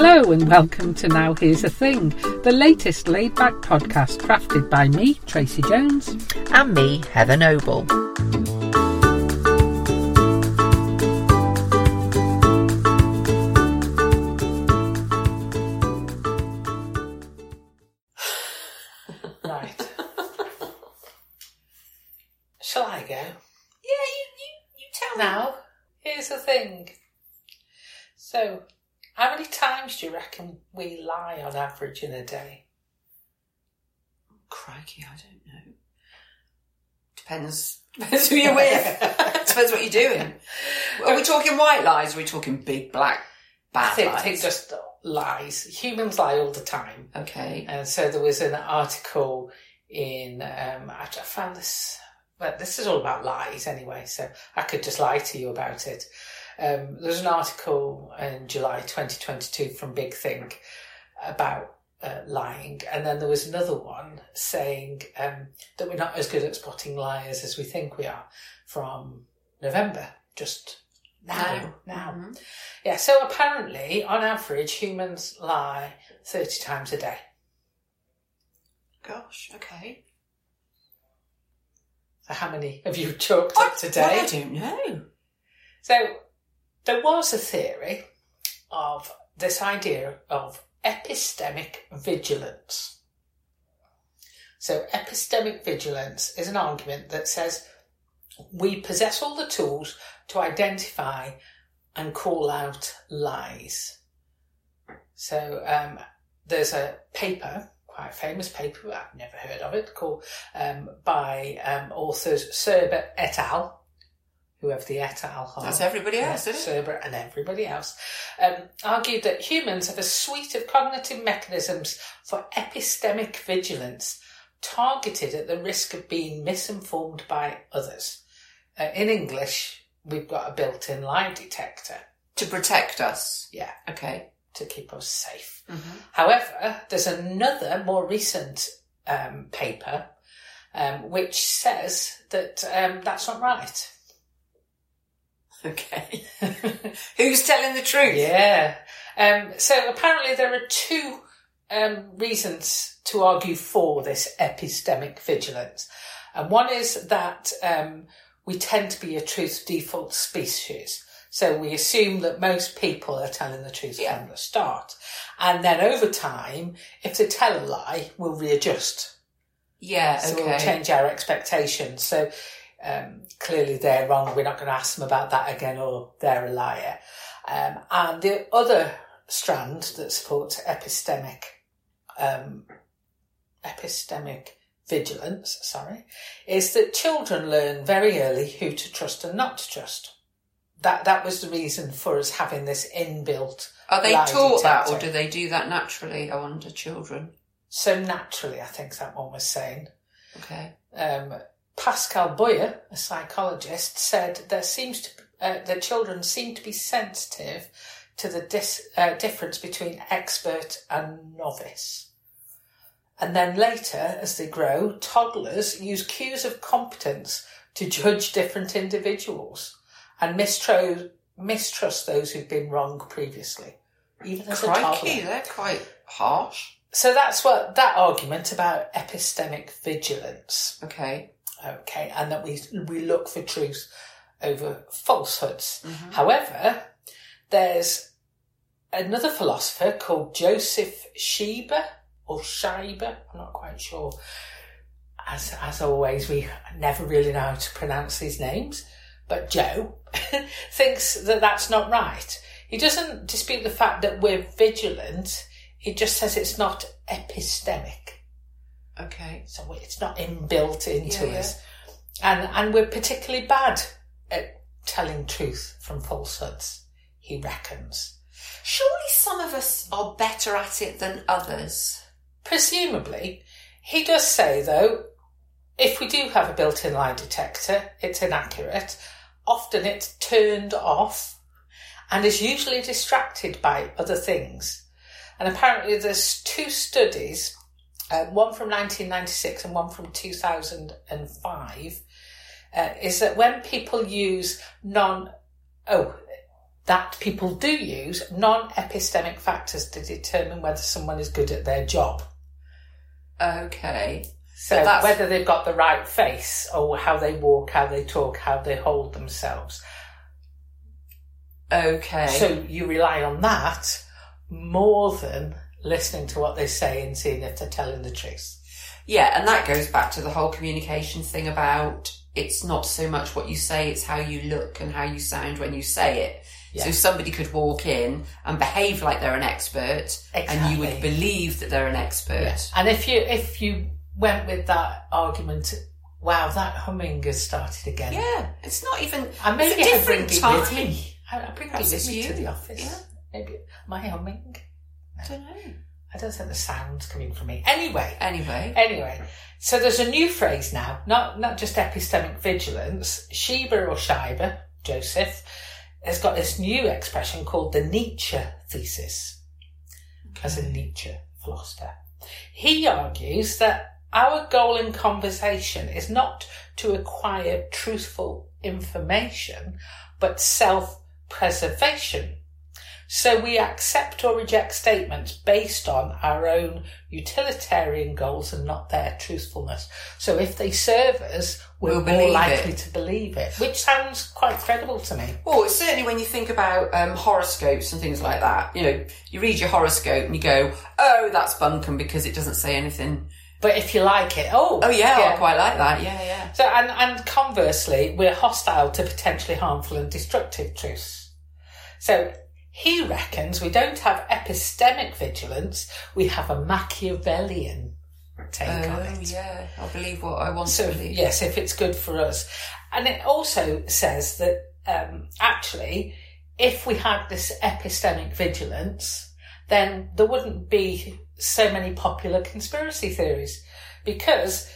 Hello and welcome to Now Here's a Thing, the latest laid back podcast crafted by me, Tracy Jones. And me, Heather Noble. Right. Shall I go? Yeah, you, you, you tell Now, here's the thing. So, how many times do you reckon we lie on average in a day? Crikey, I don't know. Depends. Depends who you're with. Depends what you're doing. Are we talking white lies? Or are we talking big black bad I think, lies? I think just lies. Humans lie all the time. Okay. And so there was an article in, um, I I found this, but this is all about lies anyway, so I could just lie to you about it. Um, there was an article in July 2022 from Big Think about uh, lying, and then there was another one saying um, that we're not as good at spotting liars as we think we are from November, just now. Now. Mhm. Yeah, so apparently, on average, humans lie 30 times a day. Gosh, okay. So how many have you chalked up today? well, I don't know. So there was a theory of this idea of epistemic vigilance. So epistemic vigilance is an argument that says we possess all the tools to identify and call out lies. So um, there's a paper, quite a famous paper, I've never heard of it, called um, by um, authors Sperber et al. Whoever the et al. That's everybody else, Yeah, isn't it? Sperber and everybody else, um, argued that humans have a suite of cognitive mechanisms for epistemic vigilance targeted at the risk of being misinformed by others. Uh, in English, we've got a built in lie detector. To protect us. Yeah, Okay. to keep us safe. Mhm. However, there's another more recent um, paper um, which says that um, that's not right. Okay. Who's telling the truth? Yeah. Um, so apparently there are two um, reasons to argue for this epistemic vigilance. And one is that um, we tend to be a truth default species. So we assume that most people are telling the truth Yeah. from the start. And then over time, if they tell a lie, we'll readjust. Yeah, So okay. we'll change our expectations. So um, clearly they're wrong. We're not going to ask them about that again, or they're a liar. Um, and the other strand that supports epistemic, um, epistemic vigilance, sorry, is that children learn very early who to trust and not to trust. That that was the reason for us having this inbuilt. Are they taught that, or do they do that naturally? I wonder, children. So naturally, I think that one was saying. Okay. um, Pascal Boyer, a psychologist, said there seems to uh, the children seem to be sensitive to the dis, uh, difference between expert and novice. And then later, as they grow, toddlers use cues of competence to judge different individuals and mistrust, mistrust those who've been wrong previously, even as a toddler. they're quite harsh. So that's what that argument about epistemic vigilance Okay. Okay, and that we we look for truth over falsehoods. Mm-hmm. However, there's another philosopher called Joseph Shieber or Shieber. I'm not quite sure. As as always, we never really know how to pronounce these names. But Joe thinks that that's not right. He doesn't dispute the fact that we're vigilant. He just says it's not epistemic. Okay. So it's not inbuilt into Yeah, yeah. us. And, and we're particularly bad at telling truth from falsehoods, he reckons. Surely some of us are better at it than others. Presumably, he does say, though, if we do have a built in lie detector, it's inaccurate. Often it's turned off and is usually distracted by other things. And apparently, there's two studies, uh, one from 1996 and one from 2005, uh, is that when people use non, oh, that people do use non-epistemic factors to determine whether someone is good at their job. Okay. So that's- whether they've got the right face or how they walk, how they talk, how they hold themselves. Okay. So you rely on that more than listening to what they say and seeing if they're telling the truth. Yeah, and that goes back to the whole communication thing about it's not so much what you say, it's how you look and how you sound when you say it. So somebody could walk in and behave like they're an expert and you would believe that they're an expert. And if you if you went with that argument, wow, that humming has started again. Yeah, it's not even I maybe it's a I bring different it time. with me. I, bring it with me to the office. Yeah. Maybe my humming. I don't know. I don't think the sound's coming from me. Anyway, Anyway. Anyway, so there's a new phrase now, not not just epistemic vigilance. Sheba or Shiba, Joseph, has got this new expression called the Nietzsche thesis, as a Nietzsche philosopher. He argues that our goal in conversation is not to acquire truthful information, but self-preservation. So we accept or reject statements based on our own utilitarian goals and not their truthfulness. So if they serve us, we're We'll more likely it. to believe it, which sounds quite credible to me. Well, certainly when you think about um, horoscopes and things like that, you know, you read your horoscope and you go, oh, that's bunkum because it doesn't say anything. But if you like it, oh, Oh, yeah, I quite like that. Yeah, yeah. So, and, and conversely, we're hostile to potentially harmful and destructive truths. So, he reckons we don't have epistemic vigilance, we have a Machiavellian take on Oh, it. yeah. I believe what I want So, to believe. yes, if it's good for us. And it also says that um, actually, if we had this epistemic vigilance, then there wouldn't be so many popular conspiracy theories. Because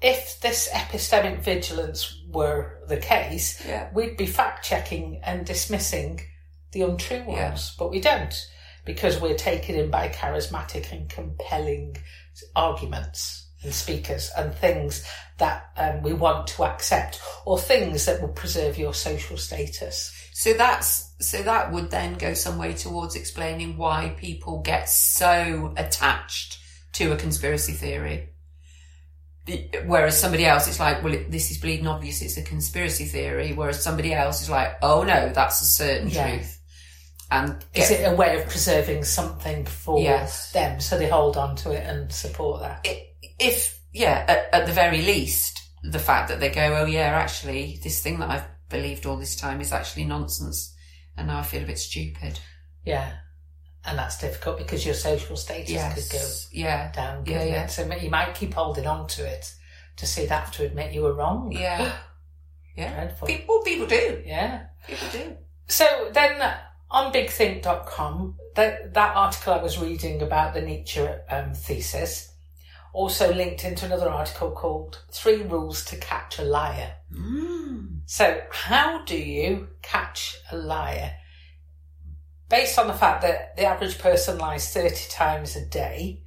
if this epistemic vigilance were the case, Yeah. we'd be fact checking and dismissing the untrue ones. But we don't, because we're taken in by charismatic and compelling arguments and speakers and things that um, we want to accept or things that will preserve your social status. So that's so that would then go some way towards explaining why people get so attached to a conspiracy theory. Whereas somebody else, it's like, well, it, this is bleeding obvious. It's a conspiracy theory. Whereas somebody else is like, oh no, that's a certain Yeah. truth. And Is it a way of preserving something for Yes. them so they hold on to it and support that? i- if yeah, at, at the very least, the fact that they go, oh yeah, actually, this thing that I've believed all this time is actually nonsense, and now I feel a bit stupid. Yeah. And that's difficult because your social status could go yeah, down. Yeah, yeah. it? So you might keep holding on to it to see that to admit you were wrong. yeah, yeah. Dreadful. People, people do. Yeah. People do. So then on bigthink.com, that, that article I was reading about the Nietzsche um, thesis also linked into another article called Three Rules to Catch a Liar. Mm. So, how do you catch a liar? Based on the fact that the average person lies 30 times a day,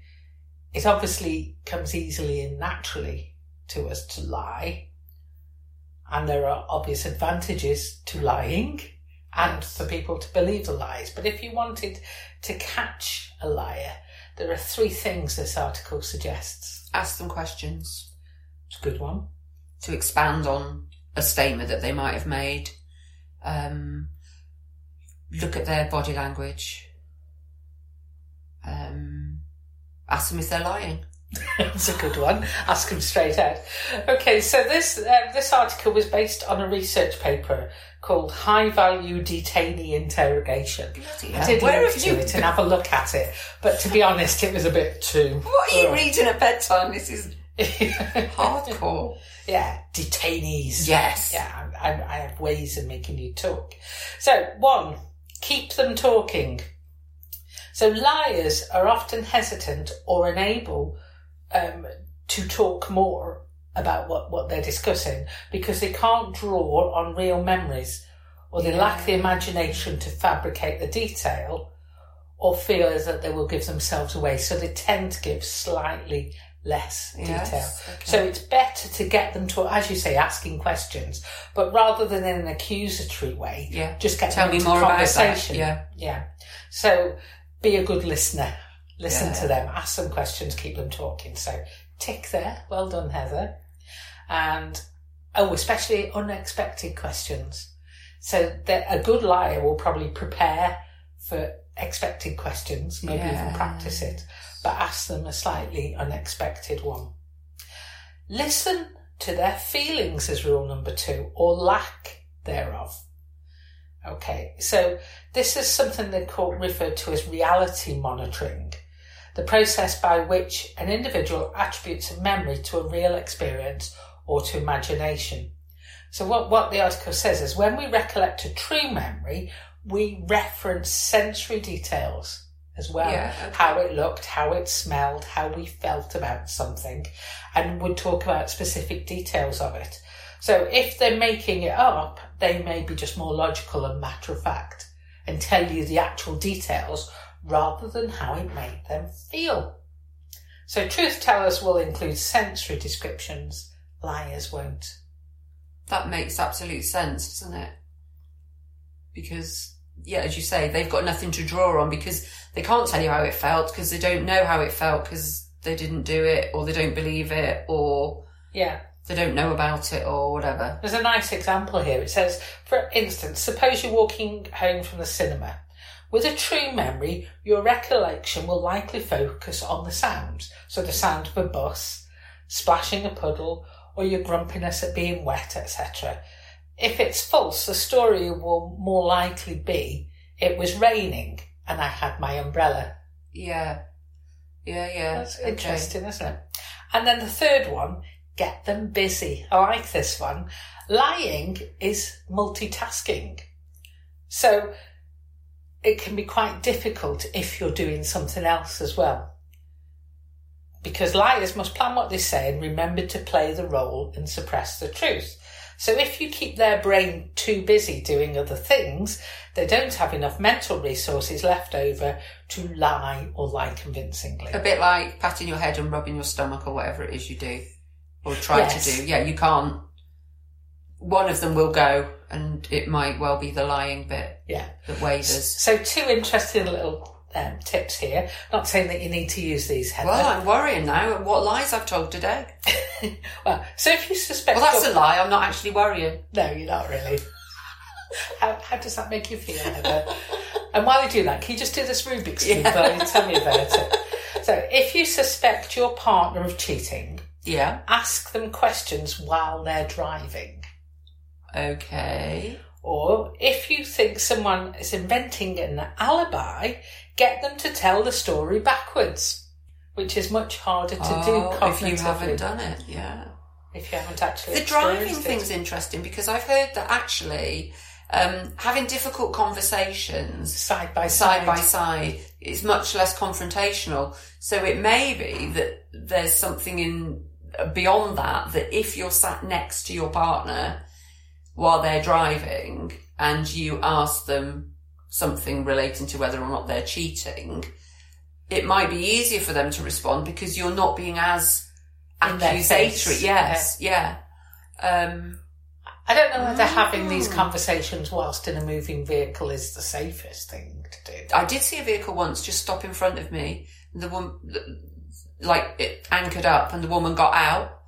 it obviously comes easily and naturally to us to lie. And there are obvious advantages to lying and for people to believe the lies. But if you wanted to catch a liar, there are three things this article suggests. Ask them questions It's a good one. to expand on a statement that they might have made. Um, look at their body language. Um, ask them if they're lying. That's a good one. Ask them straight out. Okay, so this uh, this article was based on a research paper called "High Value Detainee Interrogation." Bloody I did Where have to you it and have a look at it, but to be honest, it was a bit too. What are you Ugh. reading at bedtime? This is hardcore. yeah, detainees. Yes. Yeah, I, I have ways of making you talk. So, one, keep them talking. So, liars are often hesitant or unable um, to talk more about what, what they're discussing because they can't draw on real memories or they lack the imagination to fabricate the detail or feel as that they will give themselves away. So, they tend to give slightly less Yes, detail. okay. So it's better to get them to, as you say, asking questions, but rather than in an accusatory way, Yeah. just get Tell them me into more about that, conversation. yeah. yeah. So be a good listener. Listen Yeah. to them, ask them questions, keep them talking. So tick there. Well done, Heather. And oh, especially unexpected questions. So that a good liar will probably prepare for expected questions, maybe even practice it, but ask them a slightly unexpected one. Listen to their feelings is rule number two, or lack thereof. Okay, so this is something they call referred to as reality monitoring, the process by which an individual attributes a memory to a real experience or to imagination. So what, what the article says is when we recollect a true memory, we reference sensory details as well. Yeah, okay. How it looked, how it smelled, how we felt about something, and would talk about specific details of it. So if they're making it up, they may be just more logical and matter of fact and tell you the actual details rather than how it made them feel. So truth tellers will include sensory descriptions, liars won't. That makes absolute sense, doesn't it? Because, yeah, as you say, they've got nothing to draw on because they can't tell you how it felt because they don't know how it felt because they didn't do it or they don't believe it or Yeah. they don't know about it or whatever. There's a nice example here. It says, for instance, suppose you're walking home from the cinema. With a true memory, your recollection will likely focus on the sounds. So the sound of a bus, splashing a puddle, or your grumpiness at being wet, etc. If it's false, the story will more likely be, it was raining and I had my umbrella. Yeah. Yeah, yeah. That's okay. interesting, isn't it? And then the third one, get them busy. I like this one. Lying is multitasking. So it can be quite difficult if you're doing something else as well. Because liars must plan what they say and remember to play the role and suppress the truth. So if you keep their brain too busy doing other things, they don't have enough mental resources left over to lie or lie convincingly. A bit like patting your head and rubbing your stomach or whatever it is you do or try Yes. to do. Yeah, you can't. One of them will go and it might well be the lying bit Yeah. that wavers. So two interesting little um, tips here. Not saying that you need to use these, Heather. Well, I'm worrying now at what lies I've told today. Well, so if you suspect, Well, that's a lie. I'm not actually worrying. no, you're not really. how, how does that make you feel, Heather? and while you do that, can you just do this Rubik's cube Yeah. you tell me about it? So, if you suspect your partner of cheating, Yeah. ask them questions while they're driving. Okay. Or if you think someone is inventing an alibi, get them to tell the story backwards, which is much harder to do Oh, if you haven't done it, yeah. if you haven't actually The driving it. thing's interesting because I've heard that actually um, having difficult conversations side by side by side is much less confrontational. So it may be that there's something in beyond that that if you're sat next to your partner while they're driving and you ask them something relating to whether or not they're cheating, it might be easier for them to respond because you're not being as accusatory. Yes, yeah. Um, I don't know whether having these Oh. conversations whilst in a moving vehicle is the safest thing to do. I did see a vehicle once just stop in front of me. The woman, like, it anchored up, and the woman got out,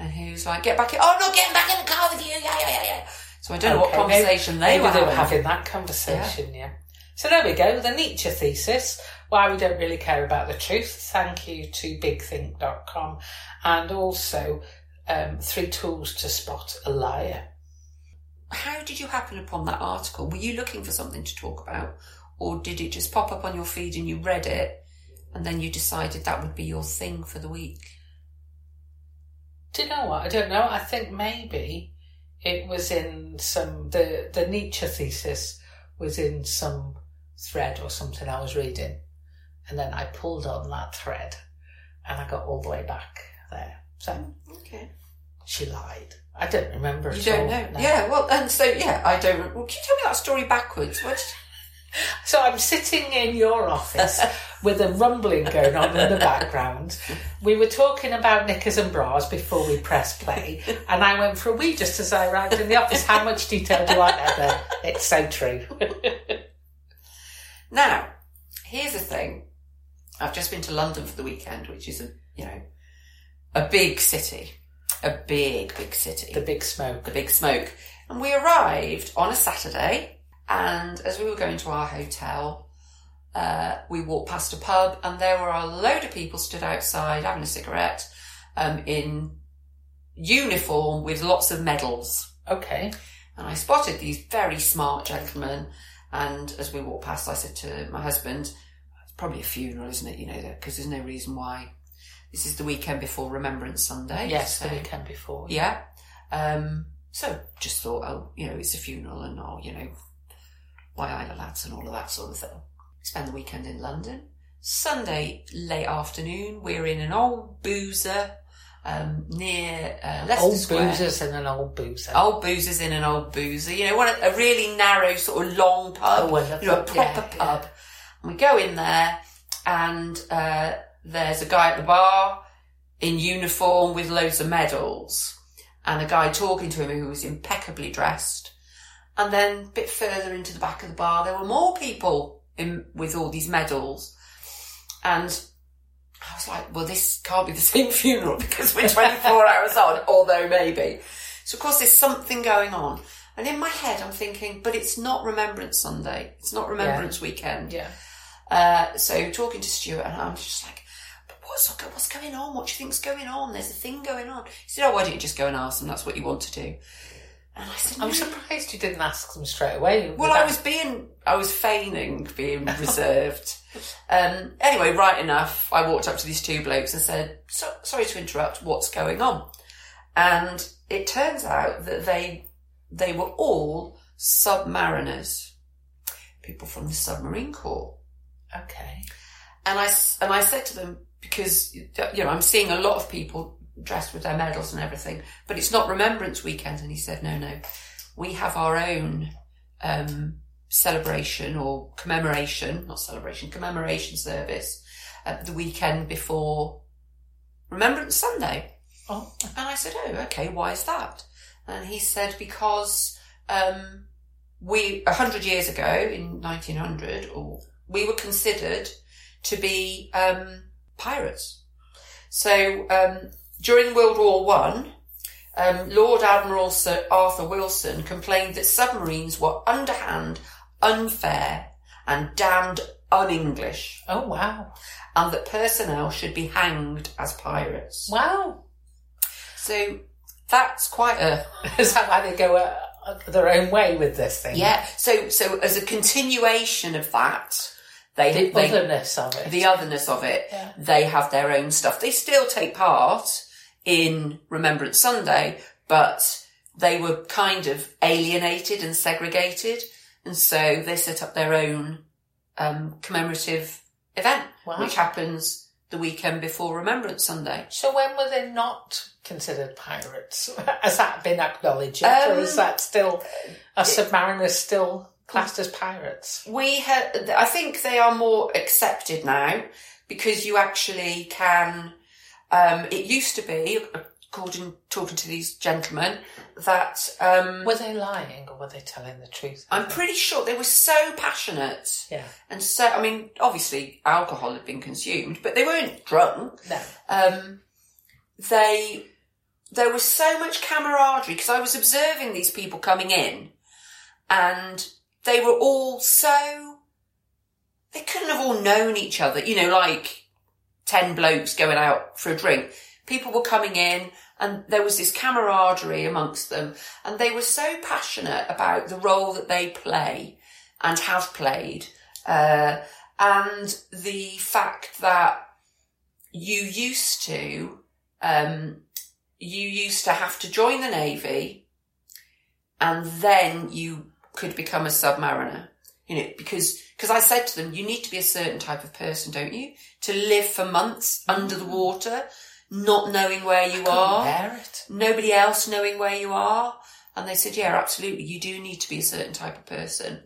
and he was like, "Get back in! Oh no, get back in the car with you! Yeah, yeah, yeah, yeah." So I don't know what Okay, conversation maybe, they maybe were they were having. having that conversation, yeah. So there we go, the Nietzsche thesis, why we don't really care about the truth. Thank you to bigthink.com and also um, three tools to spot a liar. How did you happen upon that article? Were you looking for something to talk about, or did it just pop up on your feed and you read it, and then you decided that would be your thing for the week? Do you know what? I don't know. I think maybe it was in some the the Nietzsche thesis was in some thread or something I was reading, and then I pulled on that thread, and I got all the way back there. So Okay. she lied. I don't remember. You don't all, know. no. Yeah. Well, and so yeah, I don't. Well, can you tell me that story backwards? What? So I'm sitting in your office with a rumbling going on in the background. We were talking about knickers and bras before we pressed play, and I went for a wee just as I arrived in the office. How much detail do I there? It's so true. Now, here's the thing. I've just been to London for the weekend, which is a you know a big city, a big big city, the big smoke. the big smoke. And we arrived on a Saturday, and as we were going to our hotel, uh, we walked past a pub, and there were a load of people stood outside having a cigarette, um, in uniform with lots of medals. Okay. And I spotted these very smart gentlemen. And as we walked past, I said to my husband, it's probably a funeral, isn't it? You know, because there's no reason why. This is the weekend before Remembrance Sunday. Yes, so- the weekend before. Yeah. Um, so just thought, oh, you know, it's a funeral and, oh, you know, why are the lads and all of that sort of thing. Spend the weekend in London. Sunday, late afternoon, we're in an old boozer, um, near, uh, Leicester Old Square. boozers and an old boozer. Old boozers in an old boozer, you know, one a really narrow sort of long pub, Oh, you know, a proper Yeah, pub. And we go in there, and uh, there's a guy at the bar in uniform with loads of medals, and a guy talking to him who was impeccably dressed. And then a bit further into the back of the bar, there were more people in with all these medals, and I was like, well, this can't be the same funeral because we're 24 hours on, although maybe. So of course there's something going on. And in my head I'm thinking, but it's not Remembrance Sunday. It's not Remembrance Weekend. Yeah. Uh, so talking to Stuart and I'm just like, but what's, what's going on? What do you think's going on? There's a thing going on. He said, oh, why don't you just go and ask them? That's what you want to do. And I said, I'm surprised you didn't ask them straight away. Well, I was being, I was feigning being reserved. um, anyway, right enough, I walked up to these two blokes and said, so, sorry to interrupt, what's going on? And it turns out that they, they were all submariners. People from the submarine corps. Okay. And I, and I said to them, because, you know, I'm seeing a lot of people dressed with their medals and everything, but it's not Remembrance Weekend. And he said, no, no, we have our own, um, celebration or commemoration, not celebration, commemoration service at the weekend before Remembrance Sunday. Oh, And I said, oh, okay, why is that? And he said, because, um, we, a hundred years ago in 1900, or we were considered to be, um, pirates. So, um, during World War One, um, Lord Admiral Sir Arthur Wilson complained that submarines were underhand, unfair, and damned un-English, oh wow. and that personnel should be hanged as pirates. Wow. So that's quite a Is that why they go uh, their own way with this thing? yeah. So so as a continuation of that, they The they otherness of it. the otherness of it, Yeah. they have their own stuff. They still take part in Remembrance Sunday, but they were kind of alienated and segregated, and so they set up their own um, commemorative event, Wow. which happens the weekend before Remembrance Sunday. So when were they not considered pirates? Has that been acknowledged, or is Um, that still are submariners still classed as pirates? We had, I think they are more accepted now because you actually can. Um, it used to be, according talking to these gentlemen, that um, Were they lying or were they telling the truth? I'm pretty sure they were so passionate yeah. and so. I mean, obviously alcohol had been consumed, but they weren't drunk. No. Um, they there was so much camaraderie because I was observing these people coming in, and they were all so they couldn't have all known each other. You know, like ten blokes going out for a drink. People were coming in, and there was this camaraderie amongst them, and they were so passionate about the role that they play and have played, uh, and the fact that you used to um, you used to have to join the navy and then you could become a submariner you know because because i said to them you need to be a certain type of person don't you to live for months under the water not knowing where you are nobody else knowing where you are. And they said, yeah, absolutely. You do need to be a certain type of person.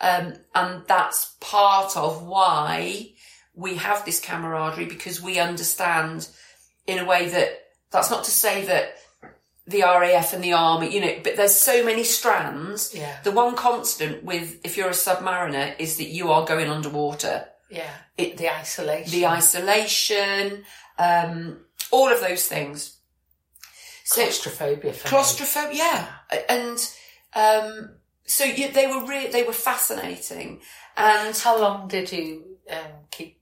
Um, and that's part of why we have this camaraderie because we understand in a way that that's not to say that the RAF and the army, you know, but there's so many strands. Yeah. The one constant with if you're a submariner is that you are going underwater. Yeah. It- the isolation. The isolation, um, all of those things. So claustrophobia. For claustrophobia, yeah, and um, so you, they were re- they were fascinating, and How long did you um, keep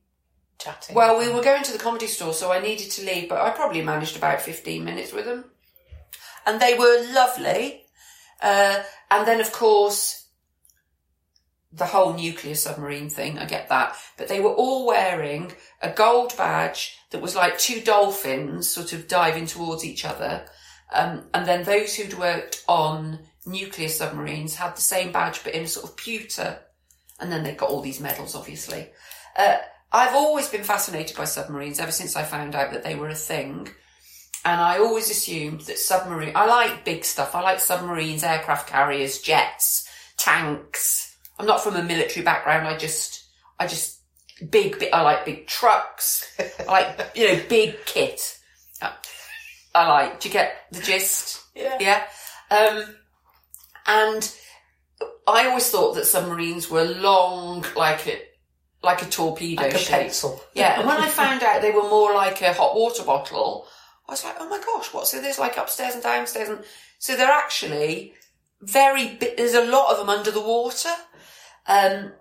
chatting? well, we were going to the comedy store, so I needed to leave, but I probably managed about fifteen minutes with them, and they were lovely, uh, and then of course. The whole nuclear submarine thing, I get that. But they were all wearing a gold badge that was like two dolphins sort of diving towards each other. Um, and then those who'd worked on nuclear submarines had the same badge but in sort of pewter. And then they got all these medals, obviously. Uh, I've always been fascinated by submarines ever since I found out that they were a thing. And I always assumed that submarine, I like big stuff. I like submarines, aircraft carriers, jets, tanks. I'm not from a military background. I just, I just, big, I like big trucks. I like, you know, big kit. Uh, I like, do you get the gist? yeah. Yeah. Um, and I always thought that submarines were long, like a, like a torpedo Like a shape. pencil. Yeah, and when I found out they were more like a hot water bottle, I was like, oh my gosh, what? So there's like upstairs and downstairs, and so they're actually very. There's a lot of them under the water. Um,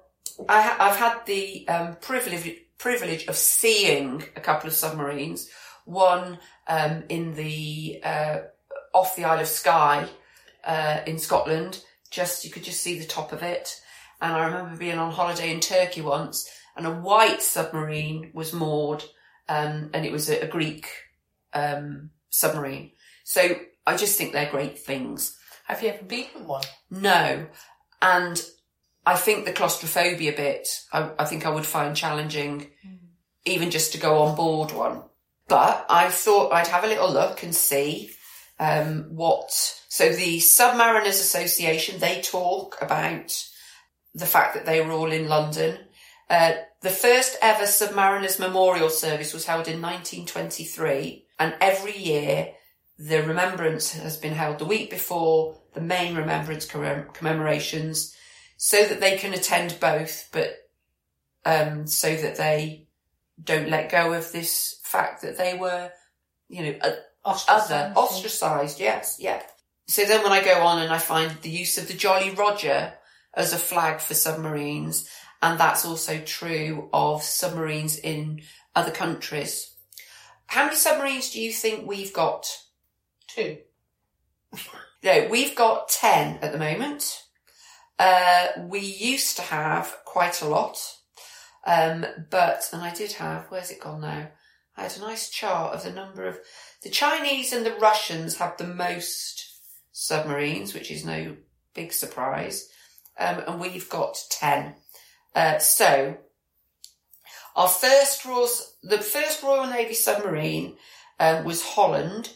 I ha- I've had the um, privilege privilege of seeing a couple of submarines. One um, in the uh, off the Isle of Skye uh, in Scotland. Just you could just see the top of it. And I remember being on holiday in Turkey once, and a white submarine was moored, um, and it was a, a Greek um, submarine. So I just think they're great things. Have you ever been in one? No, and I think the claustrophobia bit, I, I think I would find challenging, even just to go on board one. But I thought I'd have a little look and see um, what. So the Submariners Association they talk about the fact that they were all in London. Uh, the first ever Submariners Memorial Service was held in 1923, and every year the remembrance has been held the week before the main remembrance commem- commemorations, so that they can attend both, but um, so that they don't let go of this fact that they were, you know, a- other ostracised. Yes, yeah. So then when I go on and I find the use of the Jolly Roger as a flag for submarines, and that's also true of submarines in other countries. How many submarines do you think we've got? Two. No, we've got 10 at the moment. Uh, we used to have quite a lot. Um, but, and I did have, where's it gone now? I had a nice chart of the number of, the Chinese and the Russians have the most submarines, which is no big surprise. Um, and we've got 10. Uh, so, our first Royal, the first Royal Navy submarine, um, was Holland.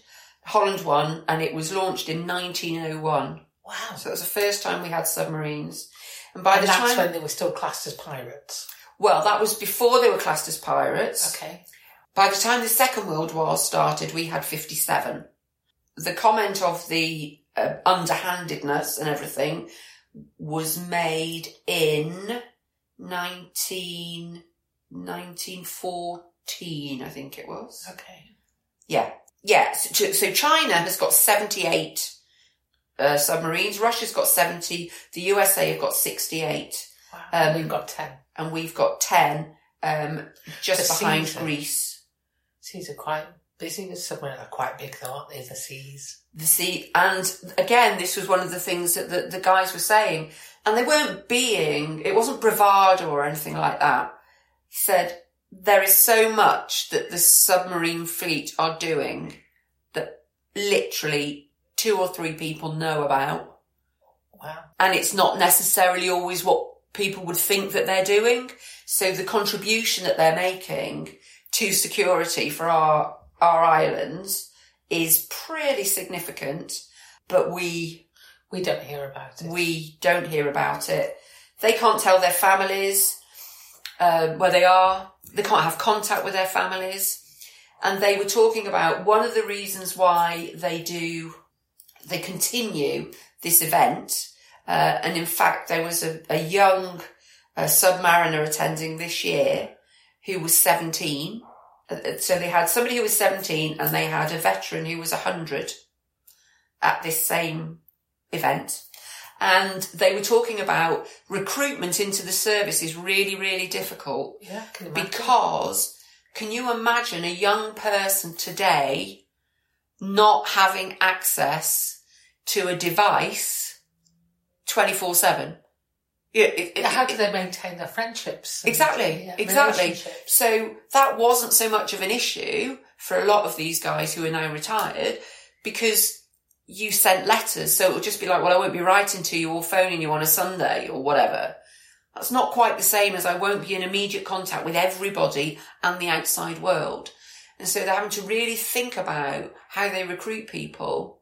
Holland one, and it was launched in 1901. Wow. So it was the first time we had submarines. And by and the that's time, when they were still classed as pirates. well, that was before they were classed as pirates. Okay. By the time the Second World War started, we had 57. The comment of the uh, underhandedness and everything was made in 19, 1914, I think it was. Okay. Yeah. Yeah. So, so China has got 78 uh, submarines. Russia's got 70. The USA have got 68. Wow. Um, We've got ten. And we've got 10 um, just The behind seas are- Greece. Seas are quite busy with submarines. They're quite big though, aren't they? The seas. The sea. And again, this was one of the things that the, the guys were saying. And they weren't being, it wasn't bravado or anything like that. He said, there is so much that the submarine fleet are doing that literally two or three people know about. Wow. and it's not necessarily always what people would think that they're doing. So the contribution that they're making to security for our our islands is pretty significant, but we We don't hear about it. we don't hear about it. They can't tell their families. Um, where they are. They can't have contact with their families. And they were talking about one of the reasons why they do, they continue this event. Uh, and in fact, there was a, a young uh, submariner attending this year who was 17. Uh, So they had somebody who was 17 and they had a veteran who was 100 at this same event. And they were talking about recruitment into the service is really, really difficult Yeah, can because can you imagine a young person today not having access to a device 24 7? Yeah, How do they maintain their friendships? Exactly, yeah, exactly. So that wasn't so much of an issue for a lot of these guys who are now retired because you sent letters. So it would just be like, well, I won't be writing to you or phoning you on a Sunday or whatever. That's not quite the same as I won't be in immediate contact with everybody and the outside world. And so they're having to really think about how they recruit people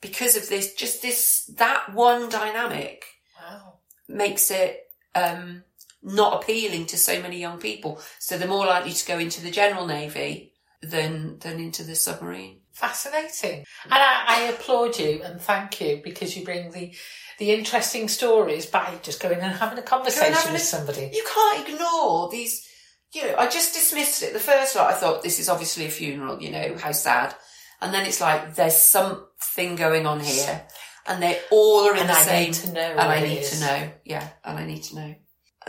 because of this, just this, that one dynamic Wow. makes it um, not appealing to so many young people. So they're more likely to go into the general navy than than into the submarine. Fascinating. And I, I applaud you and thank you because you bring the the interesting stories by just going and having a conversation having with a- somebody. You can't ignore these. You know, I just dismissed it. The first lot, I thought this is obviously a funeral. You know, how sad. And then it's like there's something going on here, and they all are in And the I same. need to know and I need is. to know. Yeah, and I need to know.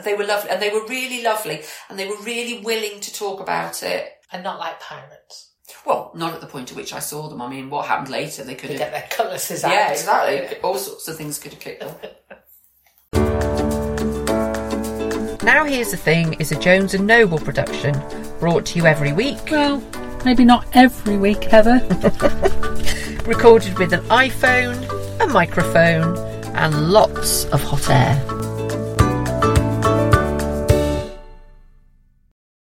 They were lovely, and they were really lovely, and they were really willing to talk about it. And not like pirates. Well, not at the point at which I saw them. I mean, what happened later? They could They have. get their cutlasses out. Yeah, exactly. All sorts of things could have clicked off. Now Here's the Thing is a Jones and Noble production, brought to you every week, Well, maybe not every week, Heather. recorded with an iPhone, a microphone, and lots of hot air.